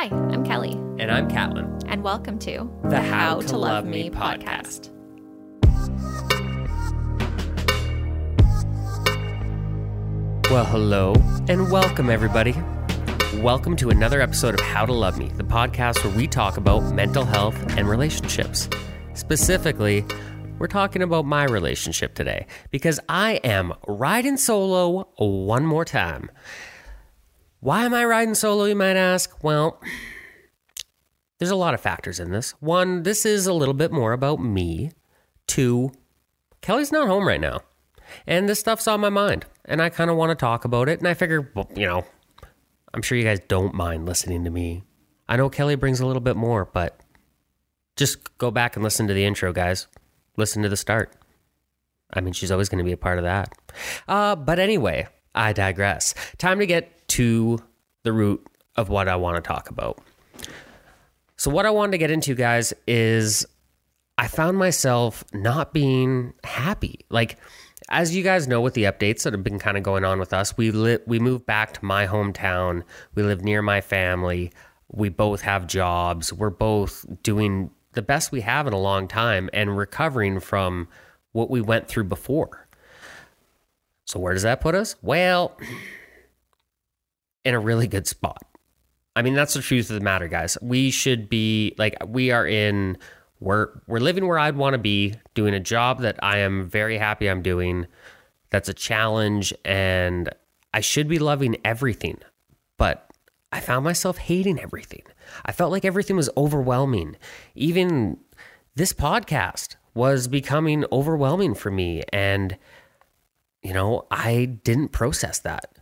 Hi, I'm Kelly, And I'm Catlin. and welcome to The How to Love Me podcast. Well, hello and welcome, everybody. Welcome to another episode of How to Love Me, the podcast where we talk about mental health and relationships. Specifically, we're talking about my relationship today because I am riding solo one more time. Why am I riding solo, you might ask? Well, there's a lot of factors in this. One, this is a little bit more about me. Two, Kelly's not home right now. And this stuff's on my mind. And I kind of want to talk about it. And I figure, well, you know, I'm sure you guys don't mind listening to me. I know Kelly brings a little bit more, but just go back and listen to the intro, guys. Listen to the start. I mean, she's always going to be a part of that. Uh, but anyway, I digress. Time to get to the root of what I want to talk about. So, what I wanted to get into, guys, is I found myself not being happy. Like, as you guys know, with the updates that have been kind of going on with us, we li- we moved back to my hometown. We live near my family. We both have jobs. We're both doing the best we have in a long time and recovering from what we went through before. So, where does that put us? Well, in a really good spot. I mean, that's the truth of the matter, guys. We should be like we are in we're we're living where I'd want to be, doing a job that I am very happy I'm doing. That's a challenge and I should be loving everything. But I found myself hating everything. I felt like everything was overwhelming. Even this podcast was becoming overwhelming for me and you know, I didn't process that.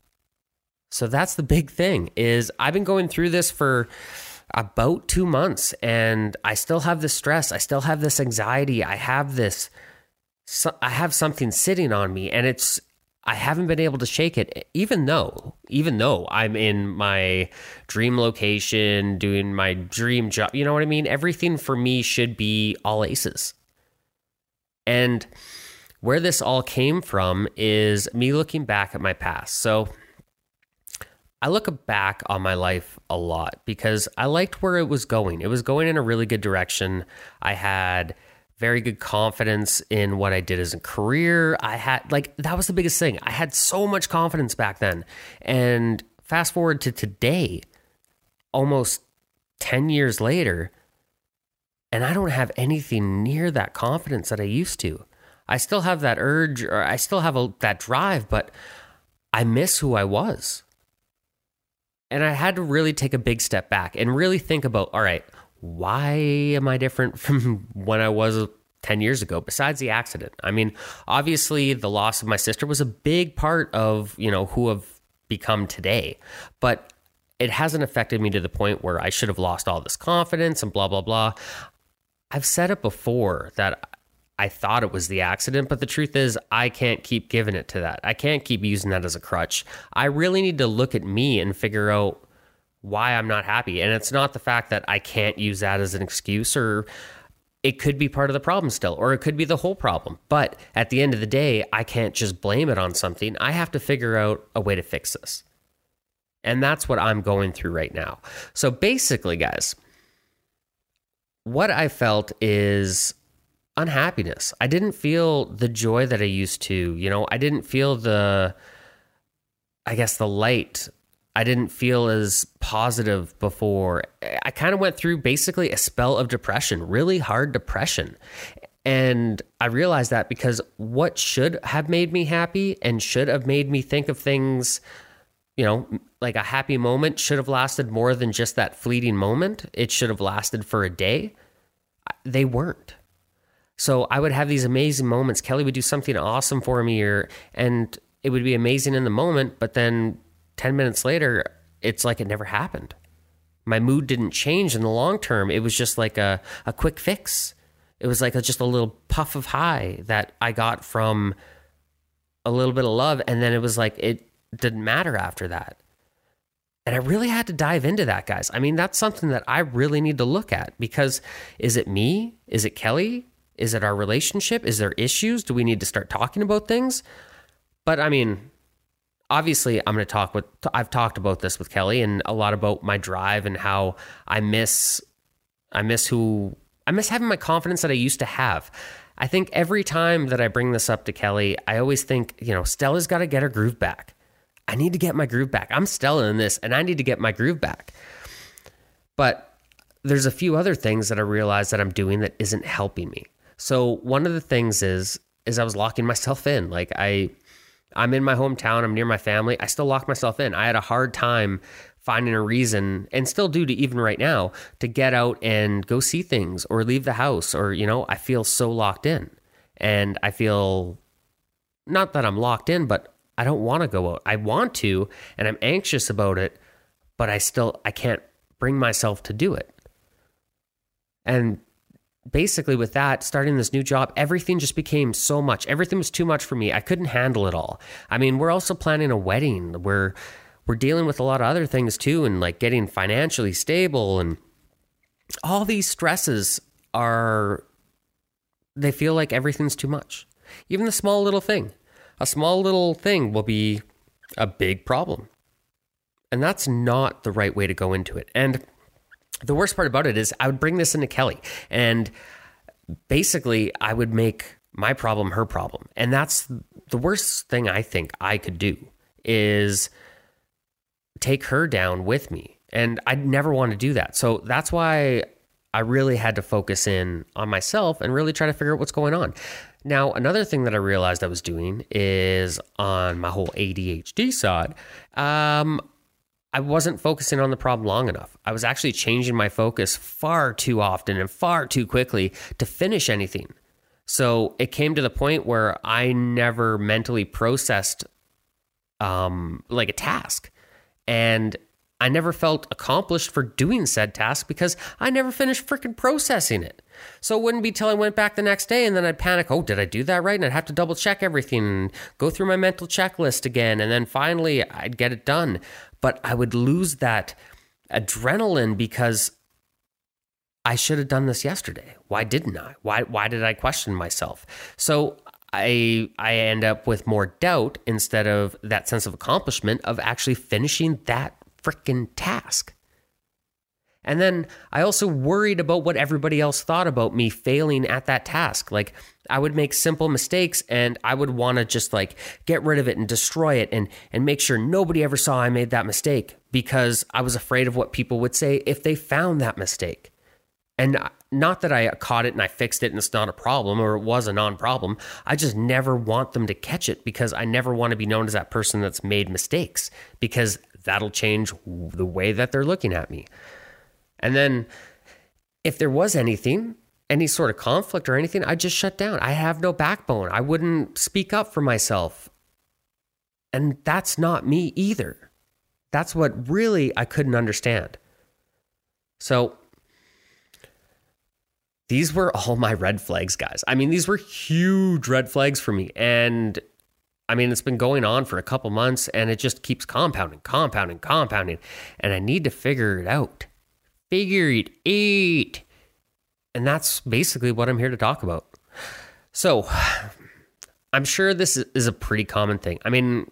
So that's the big thing is I've been going through this for about 2 months and I still have this stress, I still have this anxiety, I have this I have something sitting on me and it's I haven't been able to shake it even though even though I'm in my dream location doing my dream job. You know what I mean? Everything for me should be all aces. And where this all came from is me looking back at my past. So I look back on my life a lot because I liked where it was going. It was going in a really good direction. I had very good confidence in what I did as a career. I had, like, that was the biggest thing. I had so much confidence back then. And fast forward to today, almost 10 years later, and I don't have anything near that confidence that I used to. I still have that urge or I still have a, that drive, but I miss who I was. And I had to really take a big step back and really think about all right, why am I different from when I was 10 years ago besides the accident? I mean, obviously the loss of my sister was a big part of, you know, who I've become today. But it hasn't affected me to the point where I should have lost all this confidence and blah blah blah. I've said it before that I thought it was the accident, but the truth is, I can't keep giving it to that. I can't keep using that as a crutch. I really need to look at me and figure out why I'm not happy. And it's not the fact that I can't use that as an excuse, or it could be part of the problem still, or it could be the whole problem. But at the end of the day, I can't just blame it on something. I have to figure out a way to fix this. And that's what I'm going through right now. So basically, guys, what I felt is unhappiness. I didn't feel the joy that I used to. You know, I didn't feel the, I guess, the light. I didn't feel as positive before. I kind of went through basically a spell of depression, really hard depression. And I realized that because what should have made me happy and should have made me think of things, you know, like a happy moment should have lasted more than just that fleeting moment. It should have lasted for a day. They weren't. So I would have these amazing moments. Kelly would do something awesome for me, or and it would be amazing in the moment. But then ten minutes later, it's like it never happened. My mood didn't change in the long term. It was just like a a quick fix. It was like a, just a little puff of high that I got from a little bit of love, and then it was like it didn't matter after that. And I really had to dive into that, guys. I mean, that's something that I really need to look at because is it me? Is it Kelly? Is it our relationship? Is there issues? Do we need to start talking about things? But I mean, obviously I'm going to talk with I've talked about this with Kelly and a lot about my drive and how I miss I miss who I miss having my confidence that I used to have. I think every time that I bring this up to Kelly, I always think, you know, Stella's got to get her groove back. I need to get my groove back. I'm Stella in this and I need to get my groove back. But there's a few other things that I realize that I'm doing that isn't helping me. So one of the things is is I was locking myself in. Like I I'm in my hometown, I'm near my family. I still lock myself in. I had a hard time finding a reason and still do to even right now to get out and go see things or leave the house or you know, I feel so locked in. And I feel not that I'm locked in, but I don't want to go out. I want to and I'm anxious about it, but I still I can't bring myself to do it. And basically with that starting this new job everything just became so much. Everything was too much for me. I couldn't handle it all. I mean we're also planning a wedding. We're we're dealing with a lot of other things too and like getting financially stable and all these stresses are they feel like everything's too much. Even the small little thing. A small little thing will be a big problem. And that's not the right way to go into it. And the worst part about it is I would bring this into Kelly and basically I would make my problem her problem. And that's the worst thing I think I could do is take her down with me. And I'd never want to do that. So that's why I really had to focus in on myself and really try to figure out what's going on. Now, another thing that I realized I was doing is on my whole ADHD side. Um, I wasn't focusing on the problem long enough. I was actually changing my focus far too often and far too quickly to finish anything. So it came to the point where I never mentally processed um, like a task. And I never felt accomplished for doing said task because I never finished freaking processing it. So it wouldn't be till I went back the next day and then I'd panic, oh, did I do that right? And I'd have to double check everything and go through my mental checklist again. And then finally I'd get it done but I would lose that adrenaline because I should have done this yesterday. Why didn't I? Why why did I question myself? So I I end up with more doubt instead of that sense of accomplishment of actually finishing that freaking task. And then I also worried about what everybody else thought about me failing at that task. Like I would make simple mistakes and I would want to just like get rid of it and destroy it and and make sure nobody ever saw I made that mistake because I was afraid of what people would say if they found that mistake. And not that I caught it and I fixed it and it's not a problem or it was a non problem. I just never want them to catch it because I never want to be known as that person that's made mistakes because that'll change the way that they're looking at me. And then if there was anything, any sort of conflict or anything, I just shut down. I have no backbone. I wouldn't speak up for myself. And that's not me either. That's what really I couldn't understand. So these were all my red flags, guys. I mean, these were huge red flags for me. And I mean, it's been going on for a couple months and it just keeps compounding, compounding, compounding. And I need to figure it out. Figure it out. And that's basically what I'm here to talk about. So, I'm sure this is a pretty common thing. I mean,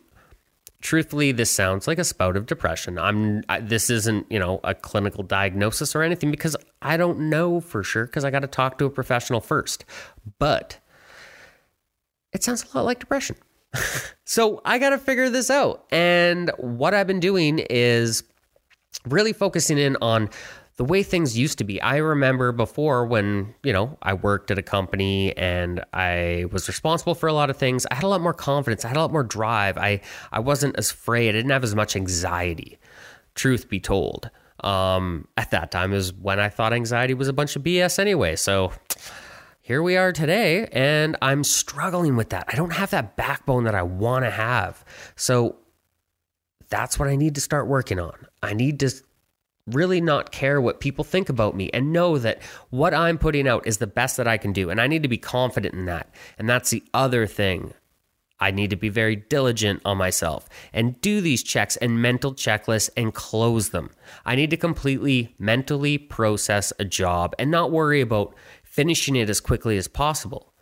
truthfully, this sounds like a spout of depression. I'm I, this isn't, you know, a clinical diagnosis or anything because I don't know for sure because I got to talk to a professional first. But it sounds a lot like depression. so, I got to figure this out. And what I've been doing is really focusing in on the way things used to be. I remember before when, you know, I worked at a company and I was responsible for a lot of things, I had a lot more confidence, I had a lot more drive. I I wasn't as afraid, I didn't have as much anxiety. Truth be told. Um, at that time is when I thought anxiety was a bunch of BS anyway. So here we are today, and I'm struggling with that. I don't have that backbone that I want to have. So that's what I need to start working on. I need to really not care what people think about me and know that what I'm putting out is the best that I can do. And I need to be confident in that. And that's the other thing. I need to be very diligent on myself and do these checks and mental checklists and close them. I need to completely mentally process a job and not worry about finishing it as quickly as possible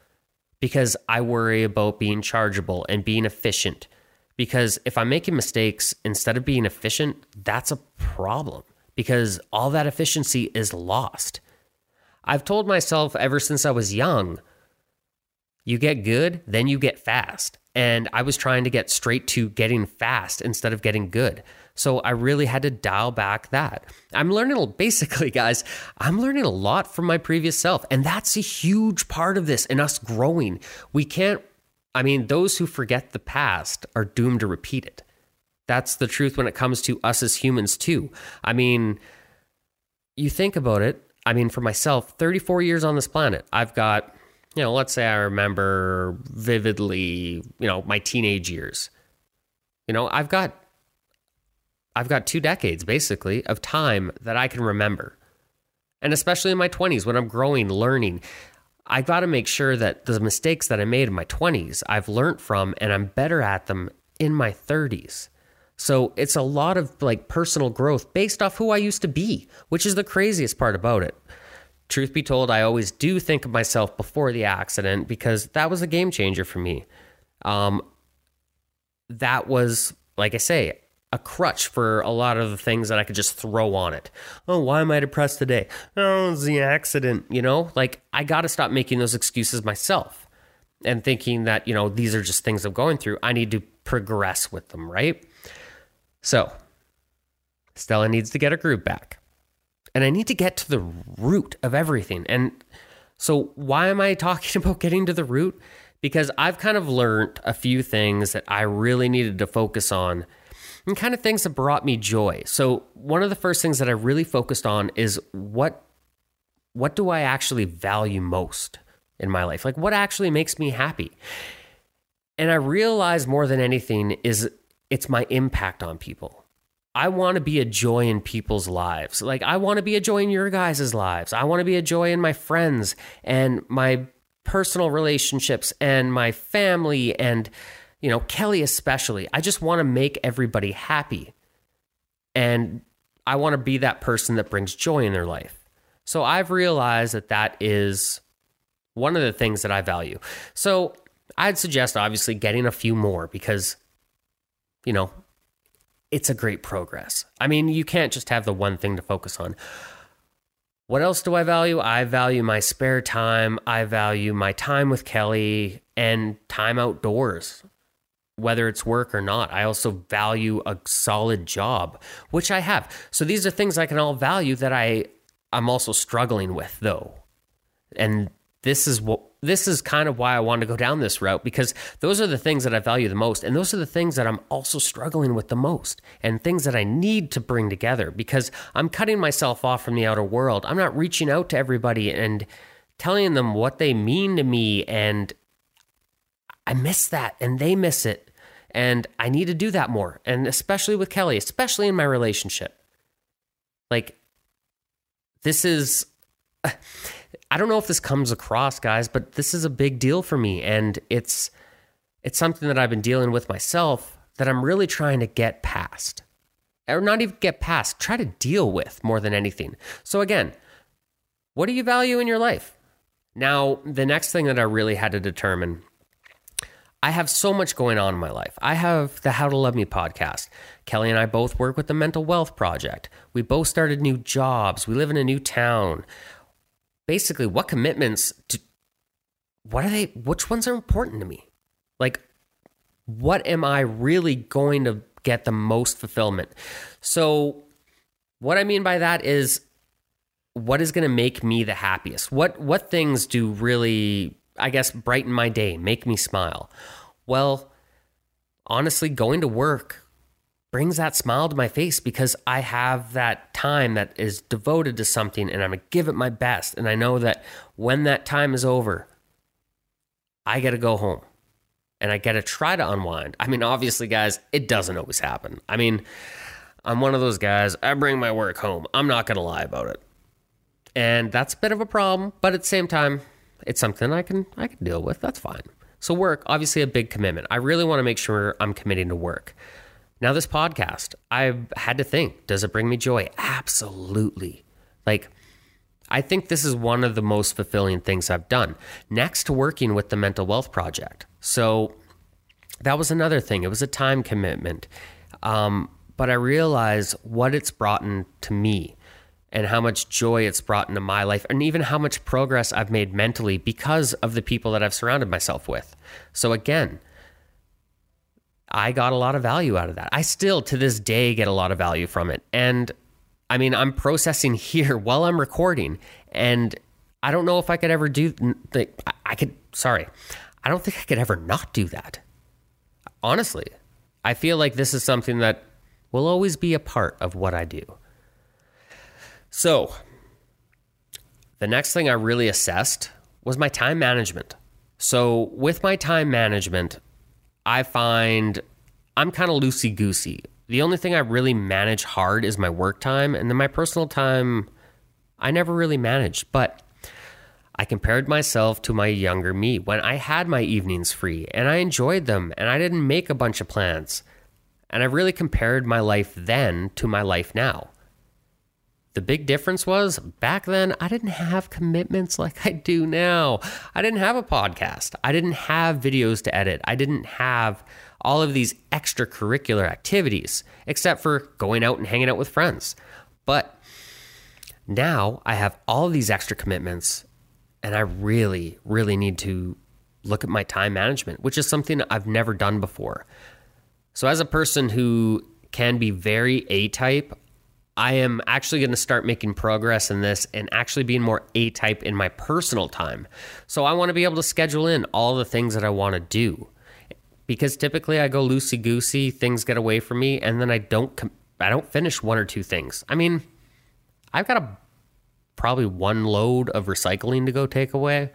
because I worry about being chargeable and being efficient Because if I'm making mistakes instead of being efficient, that's a problem because all that efficiency is lost. I've told myself ever since I was young, you get good, then you get fast. And I was trying to get straight to getting fast instead of getting good. So I really had to dial back that. I'm learning, basically, guys, I'm learning a lot from my previous self. And that's a huge part of this and us growing. We can't, I mean, those who forget the past are doomed to repeat it. That's the truth when it comes to us as humans, too. I mean, you think about it. I mean, for myself, 34 years on this planet, I've got, you know, let's say I remember vividly, you know, my teenage years. You know, I've got I've got two decades basically of time that I can remember. And especially in my 20s when I'm growing, learning, I got to make sure that the mistakes that I made in my 20s, I've learned from and I'm better at them in my 30s. So it's a lot of like personal growth based off who I used to be, which is the craziest part about it. Truth be told, I always do think of myself before the accident because that was a game changer for me. Um, that was, like I say, a crutch for a lot of the things that I could just throw on it. Oh, why am I depressed today? Oh, it's the accident, you know? Like, I got to stop making those excuses myself and thinking that, you know, these are just things I'm going through. I need to progress with them, right? So, Stella needs to get her groove back. And I need to get to the root of everything. And so, why am I talking about getting to the root? Because I've kind of learned a few things that I really needed to focus on and kind of things that brought me joy. So one of the first things that I really focused on is what what do I actually value most in my life? Like what actually makes me happy? And I realized more than anything is it's my impact on people. I want to be a joy in people's lives. Like I want to be a joy in your guys' lives. I want to be a joy in my friends and my personal relationships and my family and you know, Kelly especially. I just want to make everybody happy. And I want to be that person that brings joy in their life. So I've realized that that is one of the things that I value. So I'd suggest obviously getting a few more because, you know, it's a great progress. I mean, you can't just have the one thing to focus on. What else do I value? I value my spare time. I value my time with Kelly and time outdoors whether it's work or not. I also value a solid job, which I have. So these are things I can all value that I I'm also struggling with though. And this is what this is kind of why I want to go down this route because those are the things that I value the most and those are the things that I'm also struggling with the most and things that I need to bring together because I'm cutting myself off from the outer world. I'm not reaching out to everybody and telling them what they mean to me and I miss that and they miss it. And I need to do that more. And especially with Kelly, especially in my relationship. Like, this is, I don't know if this comes across, guys, but this is a big deal for me. And it's, it's something that I've been dealing with myself that I'm really trying to get past. Or not even get past, try to deal with more than anything. So, again, what do you value in your life? Now, the next thing that I really had to determine I have so much going on in my life. I have the How to Love Me podcast. Kelly and I both work with the Mental Wealth Project. We both started new jobs. We live in a new town. Basically, what commitments do, what are they which ones are important to me? Like what am I really going to get the most fulfillment? So what I mean by that is what is going to make me the happiest? What what things do really I guess, brighten my day, make me smile? Well, honestly, going to work brings that smile to my face because I have that time that is devoted to something and I'm going to give it my best. And I know that when that time is over, I got to go home and I got to try to unwind. I mean, obviously, guys, it doesn't always happen. I mean, I'm one of those guys, I bring my work home. I'm not going to lie about it. And that's a bit of a problem, but at the same time, it's something I can I can deal with. That's fine. So work, obviously a big commitment. I really want to make sure I'm committing to work. Now this podcast, I've had to think, does it bring me joy? Absolutely. Like I think this is one of the most fulfilling things I've done next to working with the Mental Wealth Project. So that was another thing. It was a time commitment. Um, but I realized what it's brought in to me and how much joy it's brought into my life and even how much progress I've made mentally because of the people that I've surrounded myself with. So again, I got a lot of value out of that. I still to this day get a lot of value from it. And I mean, I'm processing here while I'm recording and I don't know if I could ever do the I could sorry. I don't think I could ever not do that. Honestly, I feel like this is something that will always be a part of what I do. So, the next thing I really assessed was my time management. So, with my time management, I find I'm kind of loosey goosey. The only thing I really manage hard is my work time, and then my personal time, I never really managed. But I compared myself to my younger me when I had my evenings free and I enjoyed them and I didn't make a bunch of plans. And I really compared my life then to my life now. The big difference was back then, I didn't have commitments like I do now. I didn't have a podcast. I didn't have videos to edit. I didn't have all of these extracurricular activities, except for going out and hanging out with friends. But now I have all these extra commitments, and I really, really need to look at my time management, which is something I've never done before. So, as a person who can be very A type, I am actually going to start making progress in this and actually being more A type in my personal time. So I want to be able to schedule in all the things that I want to do. Because typically I go loosey goosey, things get away from me, and then I don't com- I don't finish one or two things. I mean, I've got a probably one load of recycling to go take away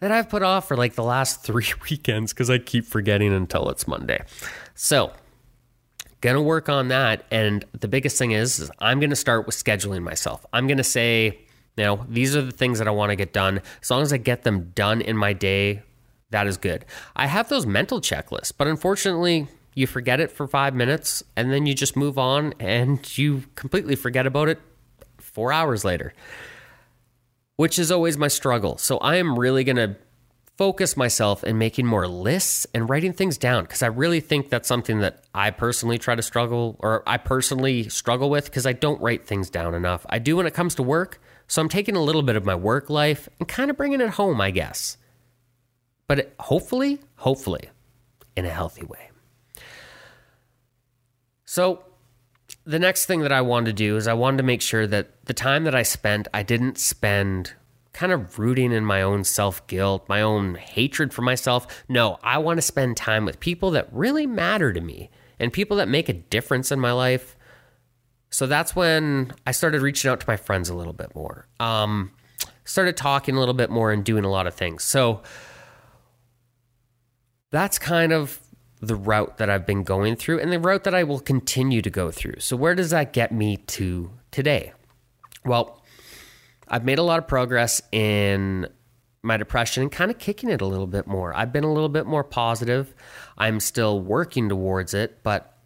that I've put off for like the last three weekends because I keep forgetting until it's Monday. So Gonna work on that. And the biggest thing is, is I'm gonna start with scheduling myself. I'm gonna say, you know, these are the things that I wanna get done. As long as I get them done in my day, that is good. I have those mental checklists, but unfortunately, you forget it for five minutes and then you just move on and you completely forget about it four hours later, which is always my struggle. So I am really to focus myself in making more lists and writing things down because I really think that's something that I personally try to struggle or I personally struggle with because I don't write things down enough. I do when it comes to work, so I'm taking a little bit of my work life and kind of bringing it home, I guess. But hopefully, hopefully, in a healthy way. So, the next thing that I wanted to do is I wanted to make sure that the time that I spent, I didn't spend kind of rooting in my own self guilt, my own hatred for myself. No, I want to spend time with people that really matter to me and people that make a difference in my life. So that's when I started reaching out to my friends a little bit more. Um, started talking a little bit more and doing a lot of things. So that's kind of the route that I've been going through and the route that I will continue to go through. So, where does that get me to today? Well, I've made a lot of progress in my depression and kind of kicking it a little bit more. I've been a little bit more positive. I'm still working towards it, but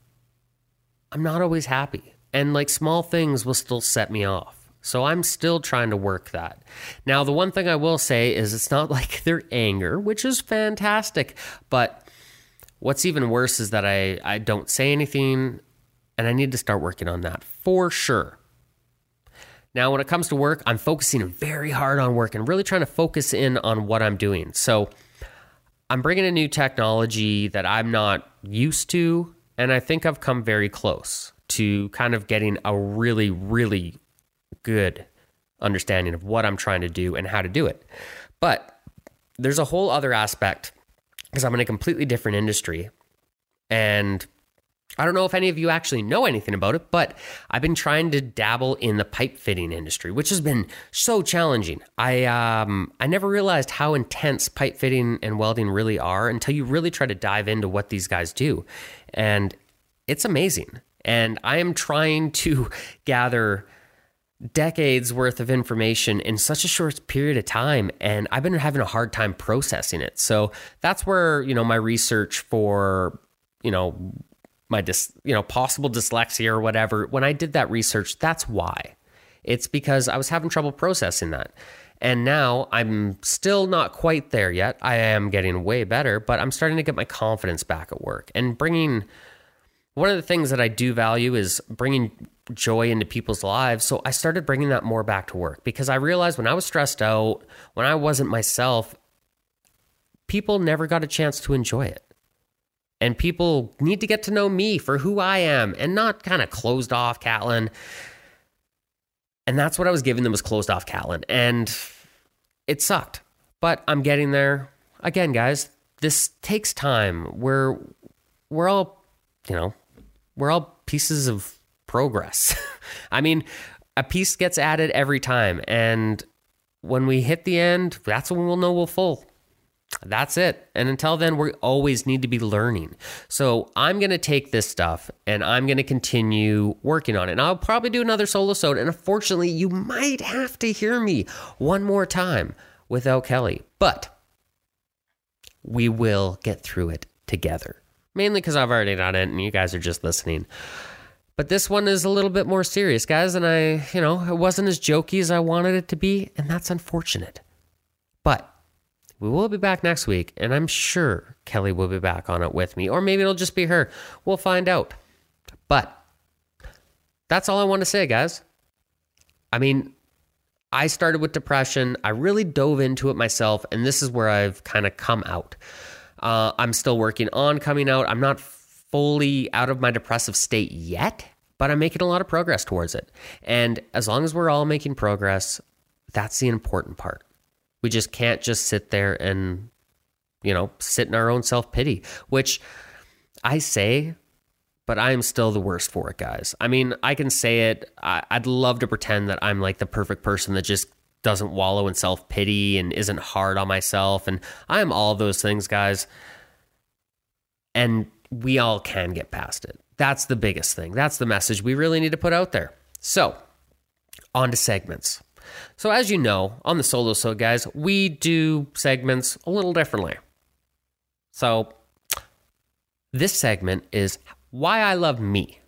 I'm not always happy. And like small things will still set me off. So I'm still trying to work that. Now, the one thing I will say is it's not like they're anger, which is fantastic. But what's even worse is that I, I don't say anything and I need to start working on that for sure. Now, when it comes to work, I'm focusing very hard on work and really trying to focus in on what I'm doing. So, I'm bringing a new technology that I'm not used to, and I think I've come very close to kind of getting a really, really good understanding of what I'm trying to do and how to do it. But there's a whole other aspect because I'm in a completely different industry. And I don't know if any of you actually know anything about it, but I've been trying to dabble in the pipe fitting industry, which has been so challenging. I um, I never realized how intense pipe fitting and welding really are until you really try to dive into what these guys do, and it's amazing. And I am trying to gather decades worth of information in such a short period of time and I've been having a hard time processing it. So that's where, you know, my research for, you know, my dis, you know possible dyslexia or whatever when i did that research that's why It's because I was having trouble processing that. And now I'm still not quite there yet. I am getting way better, but I'm starting to get my confidence back at work and bringing one of the things that I do value is bringing joy into people's lives. So I started bringing that more back to work because I realized when I was stressed out, when I wasn't myself, people never got a chance to enjoy it. And people need to get to know me for who I am and not kind of closed off Catlin. And that's what I was giving them was closed off Catlin. And it sucked. But I'm getting there. Again, guys, this takes time. We're we're all, you know, we're all pieces of progress. I mean, a piece gets added every time. And when we hit the end, that's when we'll know we're full. That's it. And until then, we always need to be learning. So I'm going to take this stuff and I'm going to continue working on it. And I'll probably do another solo sode. And unfortunately, you might have to hear me one more time without Kelly. But we will get through it together. Mainly because I've already done it and you guys are just listening. But this one is a little bit more serious, guys. And I, you know, it wasn't as jokey as I wanted it to be. And that's unfortunate. We will be back next week, and I'm sure Kelly will be back on it with me, or maybe it'll just be her. We'll find out. But that's all I want to say, guys. I mean, I started with depression. I really dove into it myself, and this is where I've kind of come out. Uh, I'm still working on coming out. I'm not fully out of my depressive state yet, but I'm making a lot of progress towards it. And as long as we're all making progress, that's the important part. We just can't just sit there and, you know, sit in our own self pity, which I say, but I'm still the worst for it, guys. I mean, I can say it. I, would love to pretend that I'm like the perfect person that just doesn't wallow in self pity and isn't hard on myself. And I am all those things, guys. And we all can get past it. That's the biggest thing. That's the message we really need to put out there. So, on to segments. So, as you know, on the Solo So, guys, we do segments a little differently. So, this segment is Why I Love Me.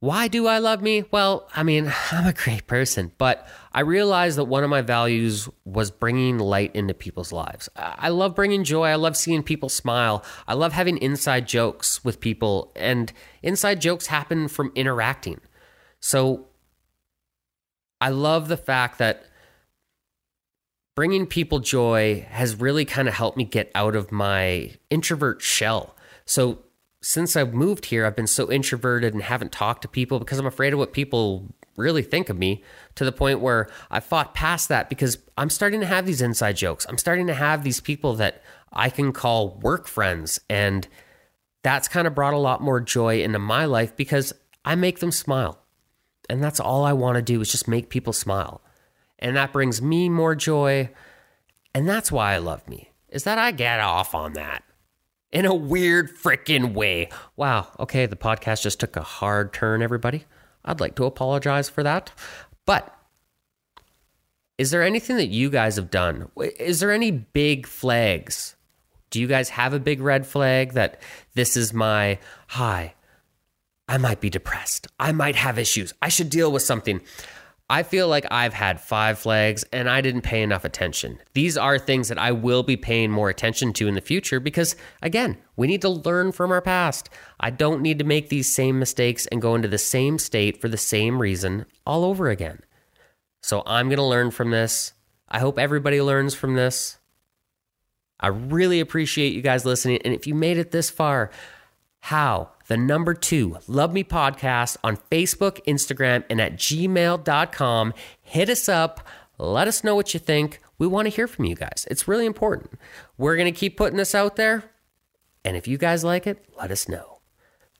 Why do I love me? Well, I mean, I'm a great person, but I realized that one of my values was bringing light into people's lives. I love bringing joy. I love seeing people smile. I love having inside jokes with people, and inside jokes happen from interacting. So I love the fact that bringing people joy has really kind of helped me get out of my introvert shell. So since I've moved here, I've been so introverted and haven't talked to people because I'm afraid of what people really think of me to the point where I fought past that because I'm starting to have these inside jokes. I'm starting to have these people that I can call work friends. And that's kind of brought a lot more joy into my life because I make them smile. And that's all I want to do is just make people smile. And that brings me more joy. And that's why I love me, is that I get off on that in a weird freaking way. Wow. Okay. The podcast just took a hard turn, everybody. I'd like to apologize for that. But is there anything that you guys have done? Is there any big flags? Do you guys have a big red flag that this is my, hi, I might be depressed. I might have issues. I should deal with something. I feel like I've had five flags and I didn't pay enough attention. These are things that I will be paying more attention to in the future because, again, we need to learn from our past. I don't need to make these same mistakes and go into the same state for the same reason all over again. So I'm going to learn from this. I hope everybody learns from this. I really appreciate you guys listening. And if you made it this far, how? The number two, Love Me Podcast on Facebook, Instagram, and at gmail.com. Hit us up. Let us know what you think. We want to hear from you guys. It's really important. We're going to keep putting this out there. And if you guys like it, let us know.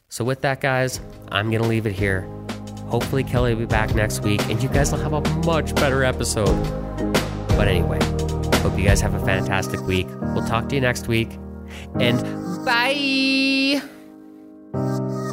So, with that, guys, I'm going to leave it here. Hopefully, Kelly will be back next week and you guys will have a much better episode. But anyway, hope you guys have a fantastic week. We'll talk to you next week. And bye. Thank you.